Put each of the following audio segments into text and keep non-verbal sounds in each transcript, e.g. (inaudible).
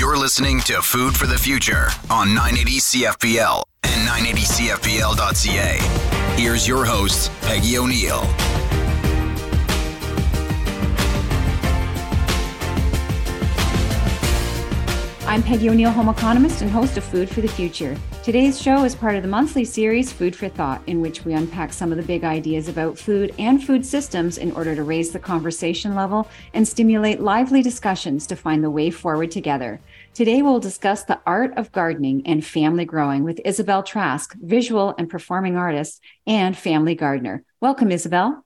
You're listening to Food for the Future on 980 CFPL and 980CFPL.ca. Here's your host, Peggy O'Neill. I'm Peggy O'Neill, home economist and host of Food for the Future. Today's show is part of the monthly series Food for Thought, in which we unpack some of the big ideas about food and food systems in order to raise the conversation level and stimulate lively discussions to find the way forward together. Today, we'll discuss the art of gardening and family growing with Isabel Trask, visual and performing artist and family gardener. Welcome, Isabel.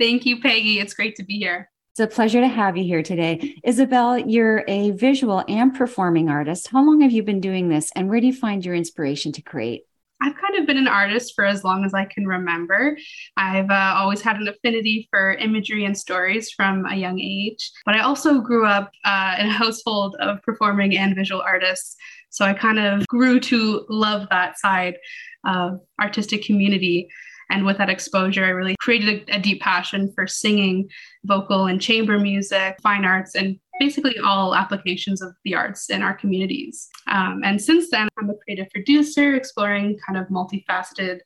Thank you, Peggy. It's great to be here. It's a pleasure to have you here today. Isabel, you're a visual and performing artist. How long have you been doing this and where do you find your inspiration to create? I've kind of been an artist for as long as I can remember. I've uh, always had an affinity for imagery and stories from a young age, but I also grew up uh, in a (laughs) household of performing and visual artists. So I kind of grew to love that side of artistic community. And with that exposure, I really created a, a deep passion for singing, vocal and chamber music, fine arts, and basically all applications of the arts in our communities. Um, and since then, I'm a creative producer exploring kind of multifaceted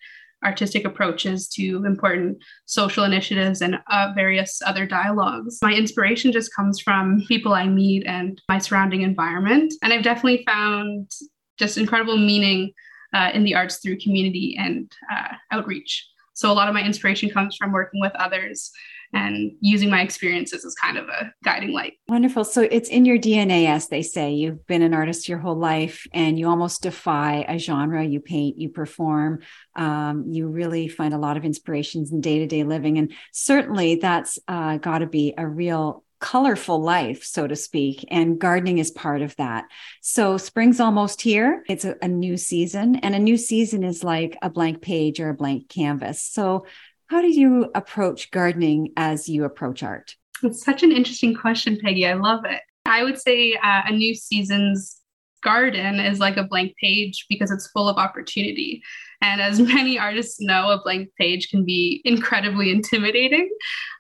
artistic approaches to important social initiatives and uh, various other dialogues. My inspiration just comes from people I meet and my surrounding environment. And I've definitely found just incredible meaning uh, in the arts through community and uh, outreach. So a lot of my inspiration comes from working with others and using my experiences as kind of a guiding light. Wonderful. So it's in your DNA, as they say. You've been an artist your whole life and you almost defy a genre. You paint, you perform, um, you really find a lot of inspirations in day to day living. And certainly that's uh, got to be a real colorful life, so to speak, and gardening is part of that. So spring's almost here. It's a, a, new season, and a new season is like a blank page or a blank canvas. So, how do you approach gardening as you approach art? It's such an interesting question, Peggy. I love it. I would say uh, a new season's garden is like a blank page because it's full of opportunity. And as (laughs) many artists know, a blank page can be incredibly intimidating.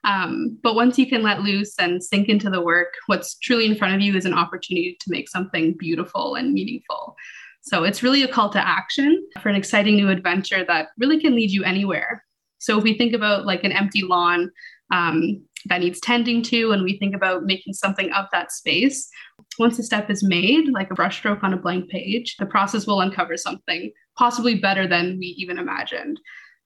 Um, but once you can let loose and sink into the work, what's truly in front of you is an opportunity to make something beautiful and meaningful. So it's really a call to action for an exciting new adventure that really can lead you anywhere. So if we think about like an empty lawn, um, that needs tending to and we think about making something of that space once a step is made like a brushstroke on a blank page the process will uncover something possibly better than we even imagined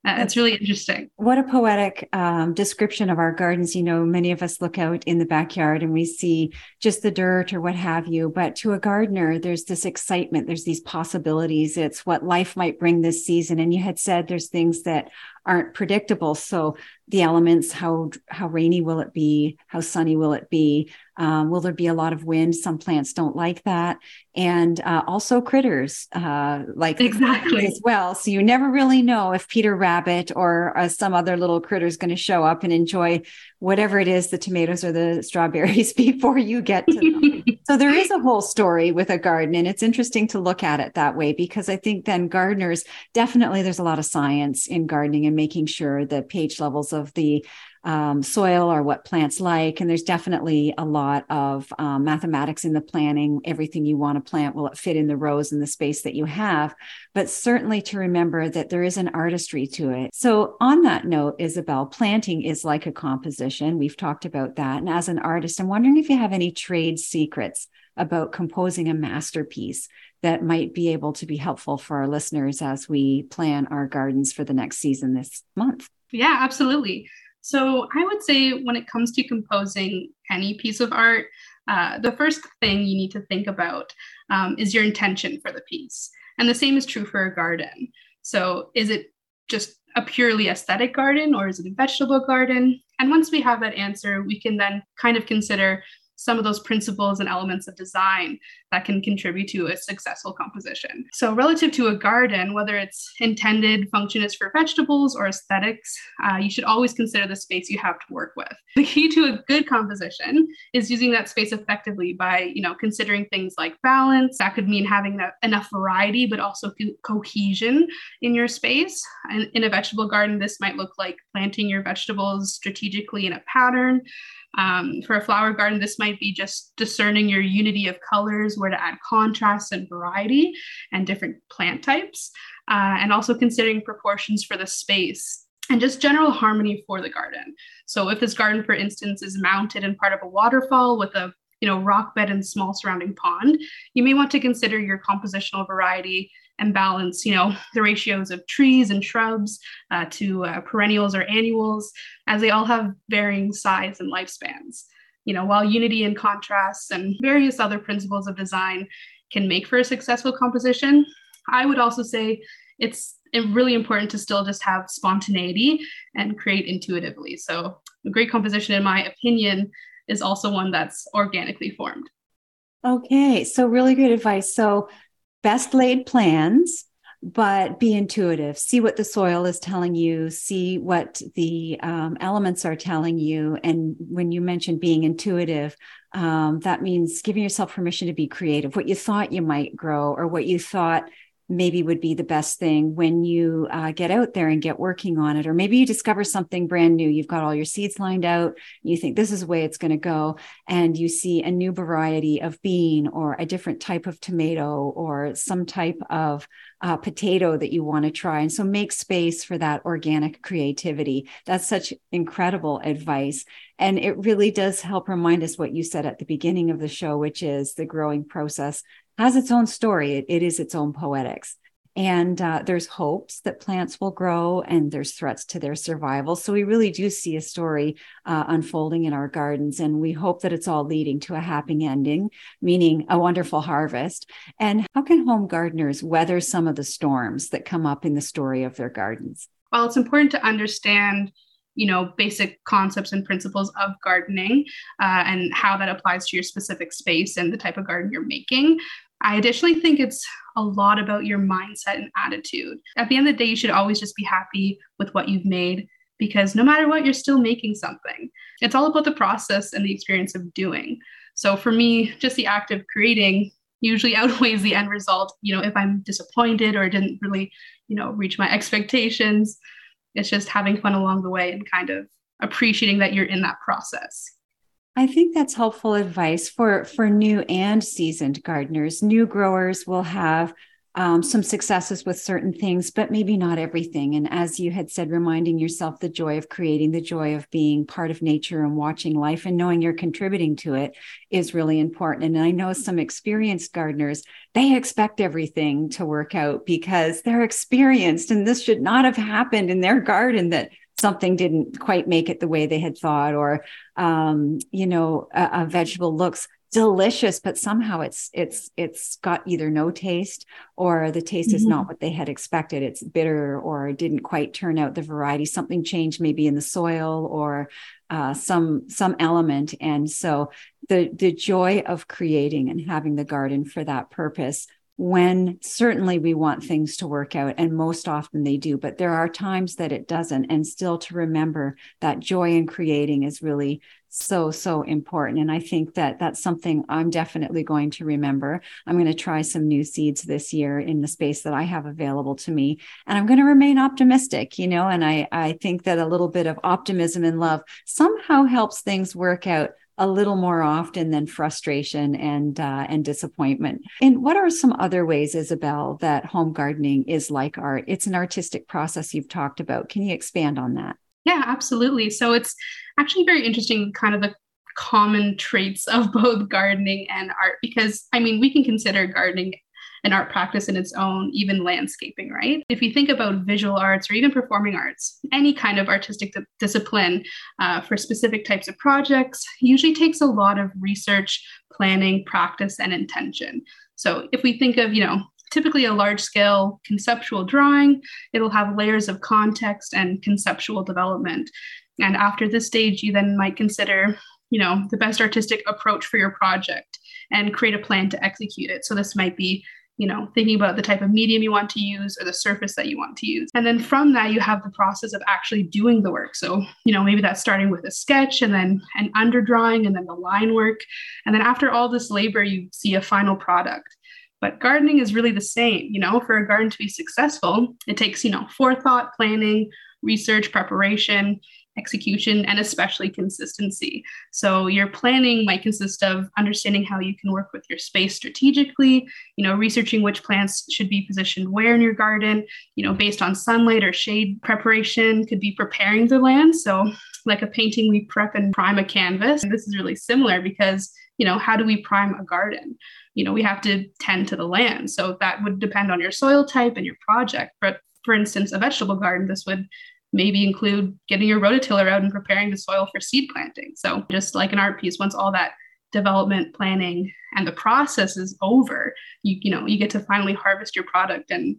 uh, it's really interesting. What a poetic um, description of our gardens. You know, many of us look out in the backyard and we see just the dirt or what have you. But to a gardener, there's this excitement, there's these possibilities. It's what life might bring this season. And you had said there's things that aren't predictable. So the elements, how how rainy will it be? How sunny will it be? Um, will there be a lot of wind? Some plants don't like that, and uh, also critters uh, like exactly as well. So you never really know if Peter Rabbit or uh, some other little critter is going to show up and enjoy whatever it is, the tomatoes or the strawberries, (laughs) before you get to them. (laughs) so there is a whole story with a garden, and it's interesting to look at it that way because I think then gardeners definitely there's a lot of science in gardening and making sure the pH levels of the um, soil or what plants like. And there's definitely a lot of um, mathematics in the planning. Everything you want to plant, will it fit in the rows and the space that you have? But certainly to remember that there is an artistry to it. So, on that note, Isabel, planting is like a composition. We've talked about that. And as an artist, I'm wondering if you have any trade secrets about composing a masterpiece that might be able to be helpful for our listeners as we plan our gardens for the next season this month. Yeah, absolutely. So I would say when it comes to composing any piece of art, uh, the first thing you need to think about um, is your intention for the piece. And the same is true for a garden. So is it just a purely aesthetic garden or is it a vegetable garden? And once we have that answer, we can then kind of consider some of those principles and elements of design that can contribute to a successful composition. So, relative to a garden, whether its intended function is for vegetables or aesthetics, uh, you should always consider the space you have to work with. The key to a good composition is using that space effectively by, you know, considering things like balance. That could mean having enough variety, but also co- cohesion in your space. And in a vegetable garden, this might look like planting your vegetables strategically in a pattern. Um, for a flower garden, this might might be just discerning your unity of colors, where to add contrast and variety and different plant types, uh, and also considering proportions for the space and just general harmony for the garden. So if this garden, for instance, is mounted in part of a waterfall with a you know rock bed and small surrounding pond, you may want to consider your compositional variety and balance you know the ratios of trees and shrubs uh, to uh, perennials or annuals as they all have varying size and lifespans you know while unity and contrast and various other principles of design can make for a successful composition i would also say it's really important to still just have spontaneity and create intuitively. So a great composition in my opinion is also one that's organically formed. Okay so really great advice. So best laid plans but be intuitive see what the soil is telling you see what the um, elements are telling you and when you mentioned being intuitive um, that means giving yourself permission to be creative what you thought you might grow or what you thought maybe would be the best thing when you uh, get out there and get working on it. Or maybe you discover something brand new. You've got all your seeds lined out. You think this is the way it's going to go. And you see a new variety of bean or a different type of tomato or some type of uh, potato that you want to try. And so make space for that organic creativity. That's such incredible advice. And it really does help remind us what you said at the beginning of the show, which is the growing process has its own story. it, it is its own poetics. And uh, there's hopes that plants will grow and there's threats to their survival. So we really do see a story uh, unfolding in our gardens. And we hope that it's all leading to a happy ending, meaning a wonderful harvest. And how can home gardeners weather some of the storms that come up in the story of their gardens? Well, it's important to understand you know basic concepts and principles of gardening uh, and how that applies to your specific space and the type of garden you're making I additionally think it's a lot about your mindset and attitude. At the end of the day, you should always just be happy with what you've made because no matter what, you're still making something. It's all about the process and the experience of doing. So for me, just the act of creating usually (laughs) outweighs the end result. You know, if I'm disappointed or didn't really, you know, reach my expectations, it's just having fun along the way and kind of appreciating that you're in that process. I think that's helpful advice for for new and seasoned gardeners. New growers will have um, some successes with certain things, but maybe not everything. And as you had said, reminding yourself the joy of creating, the joy of being part of nature and watching life and knowing you're contributing to it is really important. And I know some experienced gardeners, they expect everything to work out because they're experienced and this should not have happened in their garden that something didn't quite make it the way they had thought, or um, you know, a, a vegetable looks delicious but somehow it's it's it's got either no taste or the taste mm-hmm. is not what they had expected. It's bitter or didn't quite turn out the variety. Something changed maybe in the soil or uh, some some element. And so the the joy of creating and having the garden for that purpose when certainly we want things to work out and most often they do but there are times that it doesn't. And still to remember that joy in creating is really so so important. And i think that that's something i'm definitely going to remember. I'm going to try some new seeds this year in the space that i have available to me and i'm going to remain optimistic you know and i i think that a little bit of optimism and love somehow helps things work out a little more often than frustration and uh, and disappointment. And what are some other ways, Isabel, that home gardening is like art? It's an artistic process you've talked about. Can you expand on that? Yeah, absolutely. So it's actually very interesting, kind of the common traits of (laughs) both gardening and art, because I mean, we can consider gardening an art practice in its own, even landscaping, right? If you think about visual arts or even performing arts, any kind of artistic di- discipline uh, for specific types of projects usually takes a lot of research, planning, practice, and intention. So if we think of, you know, typically a large scale conceptual drawing, it'll have layers of context and conceptual development. And after this stage, you then might consider, you know, the best artistic approach for your project and create a plan to execute it. So this might be you know, thinking about the type of medium you want to use or the surface that you want to use. And then from that, you have the process of actually doing the work. So, you know, maybe that's starting with a sketch and then an underdrawing and then the line work. And then after all this labor, you see a final product. But gardening is really the same. You know, for a garden to be successful, it takes, you know, forethought, planning, research, preparation. Execution, and especially consistency. So your planning might consist of understanding how you can work with your space strategically, you know, researching which plants should be positioned where in your garden, you know, based on sunlight or shade preparation, could be preparing the land. So like a painting, we prep and prime a canvas. And this is really similar because, you know, how do we prime a garden? You know, we have to tend to the land. So that would depend on your soil type and your project. But for instance, a vegetable garden, this would maybe include getting your rototiller out and preparing the soil for seed planting. So just like an art piece, once all that development planning and the process is over, you you know, you get to finally harvest your product and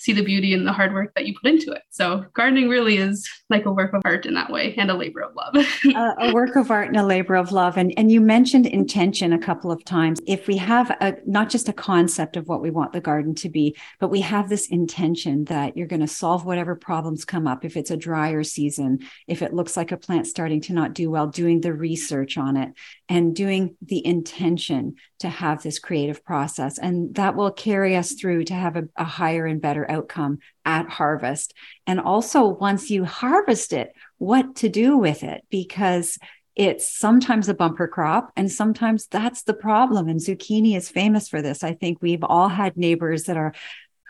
see the beauty and the hard work that you put into it. So gardening really is like a work of art in that way and a labor of love. (laughs) uh, a work of art and a labor of love. And, and you mentioned intention a couple of times. If we have a, not just a concept of what we want the garden to be, but we have this intention that you're going to solve whatever problems come up. If it's a drier season, if it looks like a plant starting to not do well, doing the research on it and doing the intention to have this creative process. And that will carry us through to have a, a higher and better outcome at harvest. And also, once you harvest it, what to do with it, because it's sometimes a bumper crop and sometimes that's the problem and zucchini is famous for this i think we've all had neighbors that are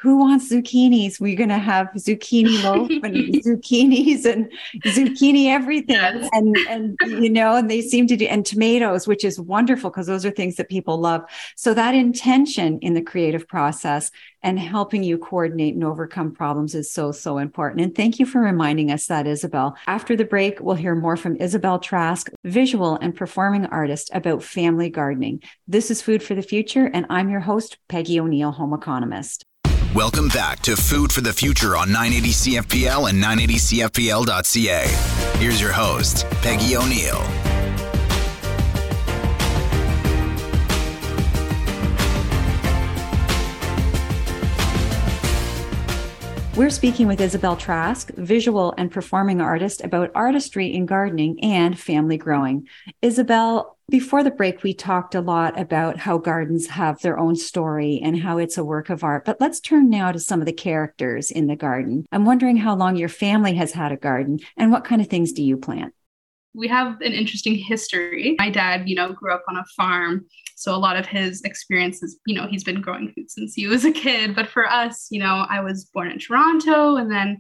who wants zucchinis? We're going to have zucchini (laughs) loaf and zucchinis and zucchini everything. Yes. And, and, you know, and they seem to do, and tomatoes, which is wonderful because those are things that people love. So that intention in the creative process and helping you coordinate and overcome problems is so, so important. And thank you for reminding us that, Isabel. After the break, we'll hear more from Isabel Trask, visual and performing artist about family gardening. This is Food for the Future, and I'm your host, Peggy O'Neill, home economist. Welcome back to Food for the Future on 980 CFPL and 980CFPL.ca. Here's your host, Peggy O'Neill. We're speaking with Isabel Trask, visual and performing artist, about artistry in gardening and family growing. Isabel, before the break, we talked a lot about how gardens have their own story and how it's a work of art. But let's turn now to some of the characters in the garden. I'm wondering how long your family has had a garden and what kind of things do you plant? We have an interesting history. My dad, you know, grew up on a farm. So a lot of his experiences, you know, he's been growing food since he was a kid. But for us, you know, I was born in Toronto and then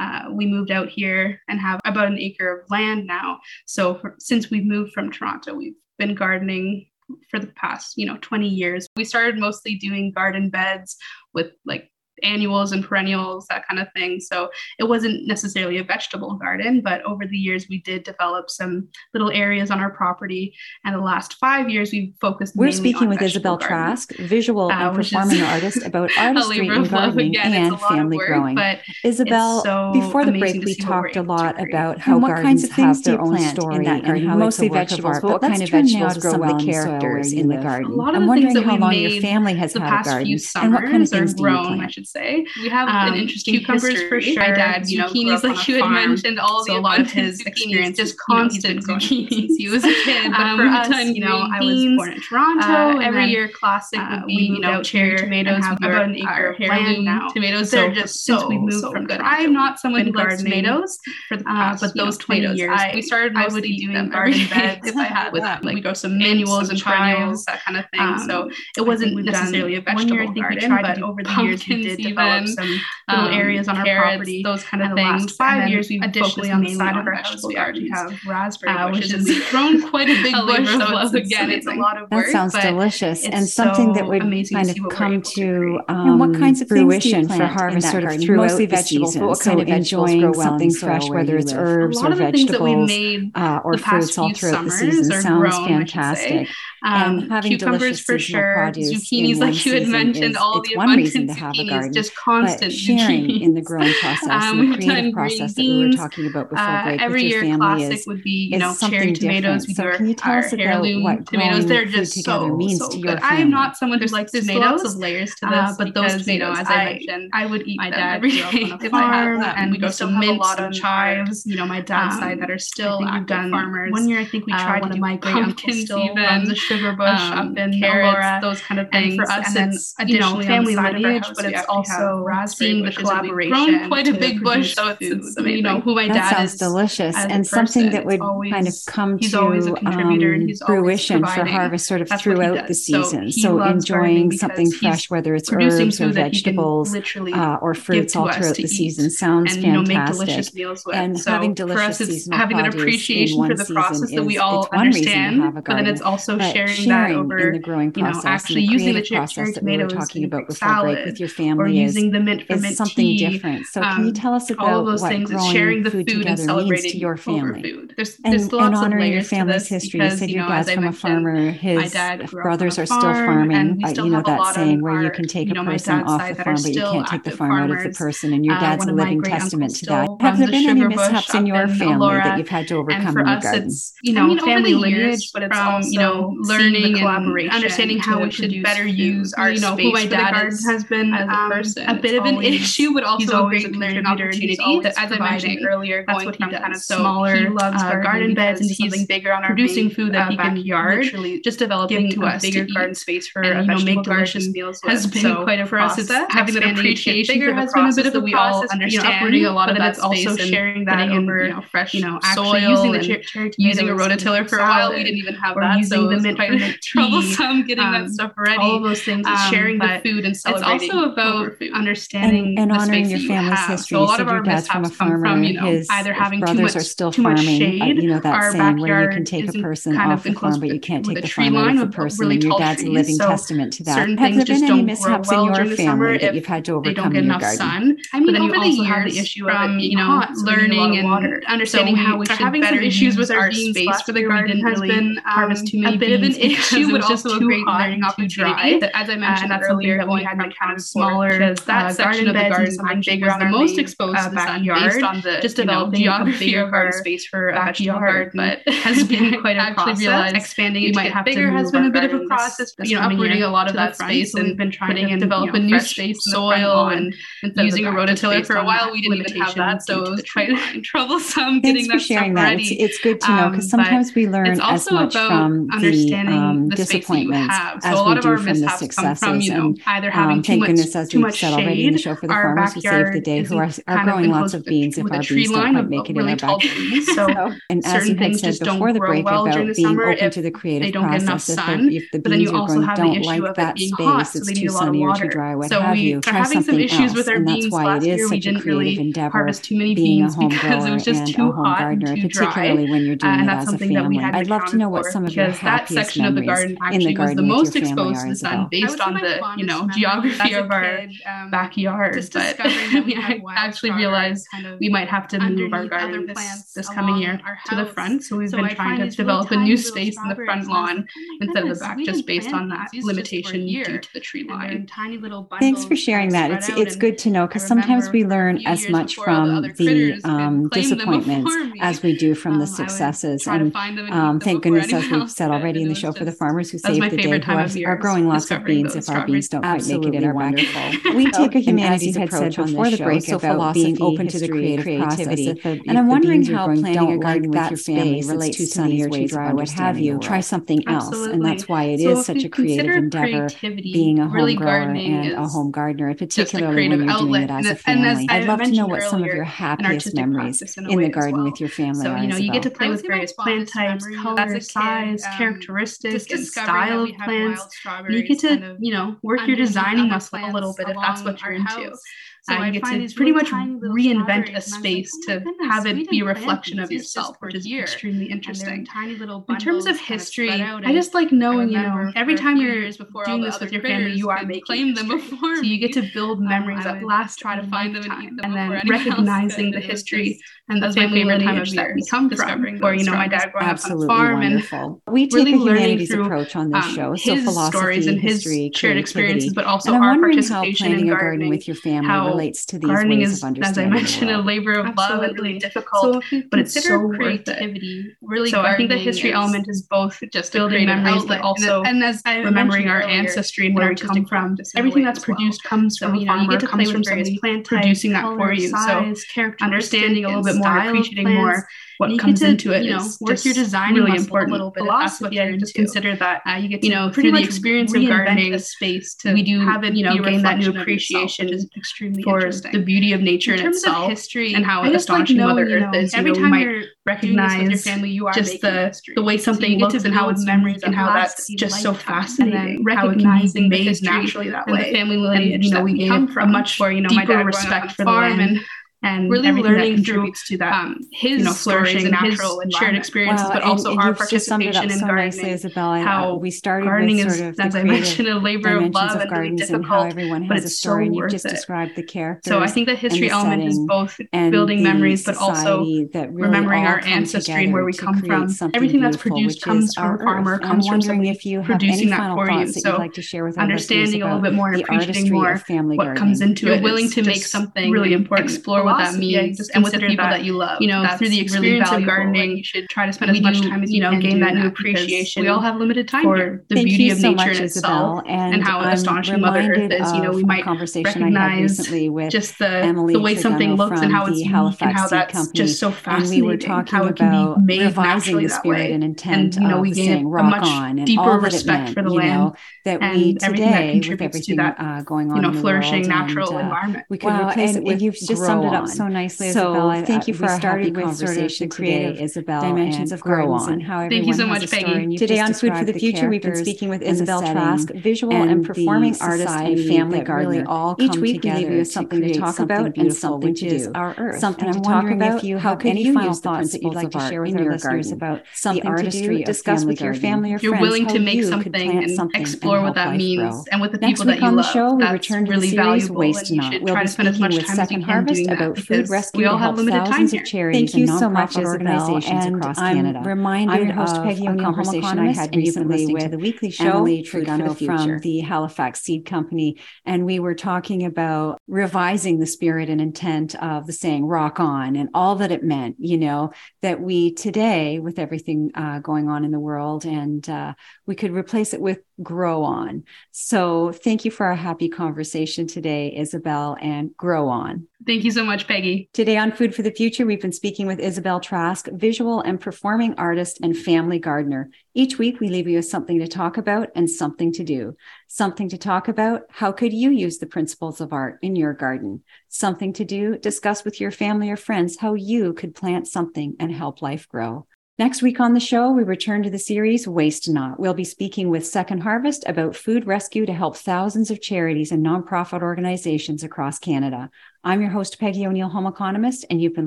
uh, we moved out here and have about an acre of land now. So for, since we've moved from Toronto, we've been gardening for the past, you know, 20 years. We started mostly doing garden beds with like annuals and perennials, that kind of thing. So it wasn't necessarily a vegetable garden, but over the years we did develop some little areas on our property. And the last five years we've focused. We're speaking with Isabel Trask, visual uh, and performing (laughs) artist, about artistry and gardening Again, and family work, growing. But Isabel, so before the break, we talked a lot about how what gardens have their own story and how mostly vegetables. But what kind of vegetables grow well in the characters in the garden? I'm wondering how long your family has had a garden and what kind of things do you plant? Say. We have um, an interesting cucumbers history. for sure. My dad, you know, like you had mentioned, all so the a lot of his (laughs) experience just constant you know, zucchinis. he was a (laughs) kid. But um, for us, you know, I was born in Toronto. Uh, every then, year, classic uh, would be you know cherry tomatoes. We have about an acre of land now. Tomatoes. They're just since we moved from good. I'm not someone who loves tomatoes for the uh, past, but those twenty years, we started mostly doing garden beds. (laughs) If I had with like we grow some annuals and perennials, that kind of thing. So it wasn't necessarily a vegetable garden, but over the years we did did develop some little um, areas on our carrots, property, those kind of things. The last five years, we've additionally on the side of our house, we already have raspberry uh, bushes. Which has grown quite a big bush. So it's, (laughs) again, it's a lot of work. That sounds delicious and something that would kind of come to um, what kinds of fruition for harvest sort of throughout Mostly vegetables, but what kind of vegetables grow well something fresh, whether it's herbs or vegetables uh, or fruits all throughout the season. Sounds fantastic. Um, and having cucumbers for sure, zucchinis, like you had mentioned, all the abundant zucchinis garden, just constant sharing in the growing process, (laughs) um, and the creative process beans, that we were talking about before uh, break. Every year, classic is, would be you know cherry tomatoes. We so can you tell us about what tomatoes? They're just so means so to your I am not someone who likes tomatoes. Lots of layers to uh, this, but those tomatoes, as I mentioned, I would eat (laughs) my dad every day if I had them. And we go some mints and chives. You know, my dad's side that are still active farmers. One year, I think we uh, tried to do my great uncle still runs a sugar bush up in carrots, those kind of things. For us, it's you know family lineage, but it's also seeing the collaboration. Grown quite a big bush, so it's, it's you know who my that dad sounds is delicious. and something that would always, kind of come to um, fruition for harvest sort of That's throughout the season. So, so enjoying something fresh, whether it's herbs or vegetables uh, or fruits all throughout the season, sounds and, fantastic. You know, and so having delicious seasonal having an appreciation for the process that we all understand, but then it's also sharing that over the growing process, actually using the cherry tomatoes, talking about before break with your family or is, using the mint for mint something tea, different. So can you um, tell us about all of those things? Sharing the food, food and celebrating to your family. Food. There's, there's and, lots and honoring your family's history. Because, you said your know, dad's from a farmer. His brothers are still farming. You know that saying where you can take a person off the farm, but you can't take the farm out of the person. And your uh, dad's a living testament to that. Have there been any mishaps in your family that you've had to overcome in your garden? You know, family lineage, but it's also you know learning and understanding how we should better use our you know, space. Who my dad has been as um, person. A bit it's of an issue, but also a great learning opportunity. That, as I mentioned earlier, that's what he does. Kind of smaller, he loves uh, garden beds and he's bigger on our producing food that uh, he can yard, just developing to a us bigger to garden space for and, a you know, make delicious meals. Has with. been so quite a for us. Having an appreciation bigger has been a bit of a all Understanding a lot of that also sharing that over fresh, you know, actually using the using a rototiller for a while. We didn't even have that, so quite (laughs) troublesome getting that um, stuff ready. All those things, um, sharing the food and celebrating. It's also about food, understanding and, and honoring your family's you history. So a lot of our mishaps from come from you know his, either having too much, still too farming, much shade. Uh, you know that our saying where you can take a person kind off the farm, but you can't take the farm off a person. Really your dad's trees. a living so testament to that. Have there been any mishaps well in your family that you've had to overcome in your garden? Sun. I mean, over the years, the issue from you know learning and understanding how we should better issues with our space for the garden has been um, a bit of an (laughs) issue, but also a great learning opportunity. As I mentioned earlier, that we had kind of smaller because that uh, section of the garden is much bigger was the most exposed uh, to the uh, backyard, sun based on the just developing you know, geography of our space for a vegetable garden, but (laughs) has been (laughs) quite a actually process. Realized expanding we might have bigger has been a bit of a process. You know, uprooting a lot of that space so and been trying to develop a new space soil and using a rototiller for a while. We didn't even have that, so it was (laughs) quite troublesome getting that stuff ready. It's good to know because um, sometimes we learn as also from understanding the disappointments as we do from the successes. From, you know, either having um, thank goodness as we much said shade. already in the show for the our farmers who saved the day who are, are growing lots of beans if our beans don't quite make it really in our backyard. (laughs) So, and as you had said before the break well about being open to the creative process, if, the, if the beans you're growing don't like that space, it's too sunny or too dry, what have you, try something else. And that's why it is such a creative endeavor being a home grower and a home gardener, particularly when you're doing it as a family. I'd love to know what some of your happiest memories in the garden with your family are as well. Based on the, you know, geography of our um, backyard. Just but we (laughs) I actually realized kind of we might have to move our garden this, this coming year to the front. So we've so been I trying to develop a new space in the front lawn instead of the back, just based on that limitation due to the tree line. Tiny little Thanks for sharing that. It's it's good to know because sometimes we learn as much from the um, disappointments as we do from the successes. And um, thank goodness, as we've said already in the show, for the farmers who saved the day, who are growing lots of beans if our beans don't quite make it in our wonderful we (laughs) take a humanities approach before the break so about being open to the creative creativity. If, and I'm wondering how planning a garden with your family relates too sunny or too dry, what have you. Try something else, and that's why it is such a creative endeavor. Being a home grower and a home gardener, particularly when you're doing it as a family, I'd love to know what some of your happiest memories in the garden with your family are. You know, you get to play with various plant types, colors, size, characteristics, and style of plants. You get to, you know, work your designing muscle a little bit if that's what you're into. So you get to pretty much reinvent a space to have it be a reflection of yourself, which is extremely interesting. Tiny little in terms of history, I just like knowing, you know, every time you're doing this with your family, you are making claim them before. So you get to build (laughs) um, memories that last, try to find them and eat them, and then (laughs) recognizing the (laughs) history and that's my favorite time of year. We come from, or you know, my dad growing Absolutely up on a farm wonderful. and we take really a humanities through, approach on this um, show. So philosophy, stories and his history, shared experiences, but also our participation in a gardening with your family relates to these gardening ways is, of understanding. As I mentioned, a labor of Absolutely. love and really difficult, so but it's so creativity, worth it. Really, so I think the history is element is both just building memories, but also and as remembering our ancestry and where we come from. Everything that's produced comes from a farmer, comes from various plant producing that for you. So understanding a little bit more, appreciating more what comes to, into it you know work your design really muscle important a little bit philosophy yeah just consider that uh, you get you know pretty through much the experience of gardening a space to we do have it you know gain that new reflection yourself, appreciation which is extremely for the beauty of nature in in, itself history and how I just like astonishing Mother you Earth know, is. You every know, time you're recognize your family you are just the history. the way something you get looks and how it's memories and how that's just so fascinating. how it can recognizing be naturally that and the way. family And lineage you know, that we come a from much more, you know, my dad respect for the farm land and and really learning through, contributes to that um, his you know stories flourishing and natural his and shared experiences, Wow, but and- also and our you've just summed participation in so gardening. nicely, Isabel. I- how uh, we started gardening with is, sort of the as I mentioned, a labor of dimensions love of and really gardens and how difficult. everyone but has a it's story, so and you've worth just it. described the characters. So I think the history the element is both building memories, but also that really remembering our ancestry and where we come create from. something Everything that's produced comes from our a farmer, comes from somebody if you producing that final for you. thoughts So like to share with understanding a little bit more and the appreciating artistry more family what comes into You're it willing to make something really important. explore what that yeah, means just and with the people that, that you love. you know, That's through the really experience of gardening, and you should try to spend as much do, time as you know, can gain that new appreciation We all have limited time for here. the Thank beauty of so nature much, in itself And and how I'm astonishing Mother Earth is. You know, we might conversation I had recognize recently with just the Emily the way something looks and how it's unique and how that's Company, just so and fascinating. we were talking how it can about be made revising naturally the spirit and intent and you know of we gain a much deeper all that it respect for the land that and we everything that today with contributes to everything that, uh, going on you know flourishing world natural and, uh, environment. we could replace and, it with and you've just summed it up on. so nicely, So Isabel. I- thank you for we our started happy sort of conversation the creative today, Isabel, dimensions of grow gardens on. and how Thank you so much. Peggy. Today on Food for described the Future, we've been speaking with and Isabel Trask, visual and and performing artist and family that really gardener. all Each week we together leave you with something to create talk about and something to do. our earth. Something And to I'm talk wondering about. if you How have any you final use the thoughts that you'd principles like of to art share with in our your listeners garden? about Something the artistry of discuss family with your gardening. family or If you're willing to make something and explore what that means and with the people that you on the love, show, we that's return to really the series valuable, Waste you Not. should We'll try be to spend as speaking much with time as you Second can Harvest doing that about food because rescue we all have limited time thousands here. of charities Thank you so much, nonprofit Isabel. organizations And across I'm Canada. reminded I'm your host, Peggy a O'Neill, conversation I had and you've been recently with the weekly show, Emily Food for Trigano the from the Halifax Seed Company, and we were talking about revising the spirit and intent of the saying "rock on" and all that it meant. You know that we today, with everything uh, going on in the world, and uh, we could replace it with "grow on." So, thank you for our happy conversation today, Isabel, and grow on. Thank you so much, Peggy. Today on Food for the Future, we've been speaking with Isabel Trask, visual and performing artist and family gardener. Each week, we leave you with something to talk about and something to do. Something to talk about how could you use the principles of art in your garden? Something to do discuss with your family or friends how you could plant something and help life grow. Next week on the show, we return to the series Waste Not. We'll be speaking with Second Harvest about food rescue to help thousands of charities and nonprofit organizations across Canada. I'm your host, Peggy O'Neill, home economist, and you've been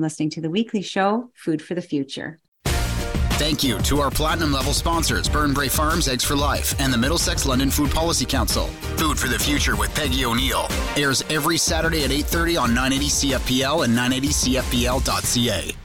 listening to the weekly show, Food for the Future. Thank you to our platinum level sponsors, Burnbrae Farms, Eggs for Life, and the Middlesex London Food Policy Council. Food for the Future with Peggy O'Neill airs every Saturday at 8:30 on 980 CFPL and 980CFPL.ca.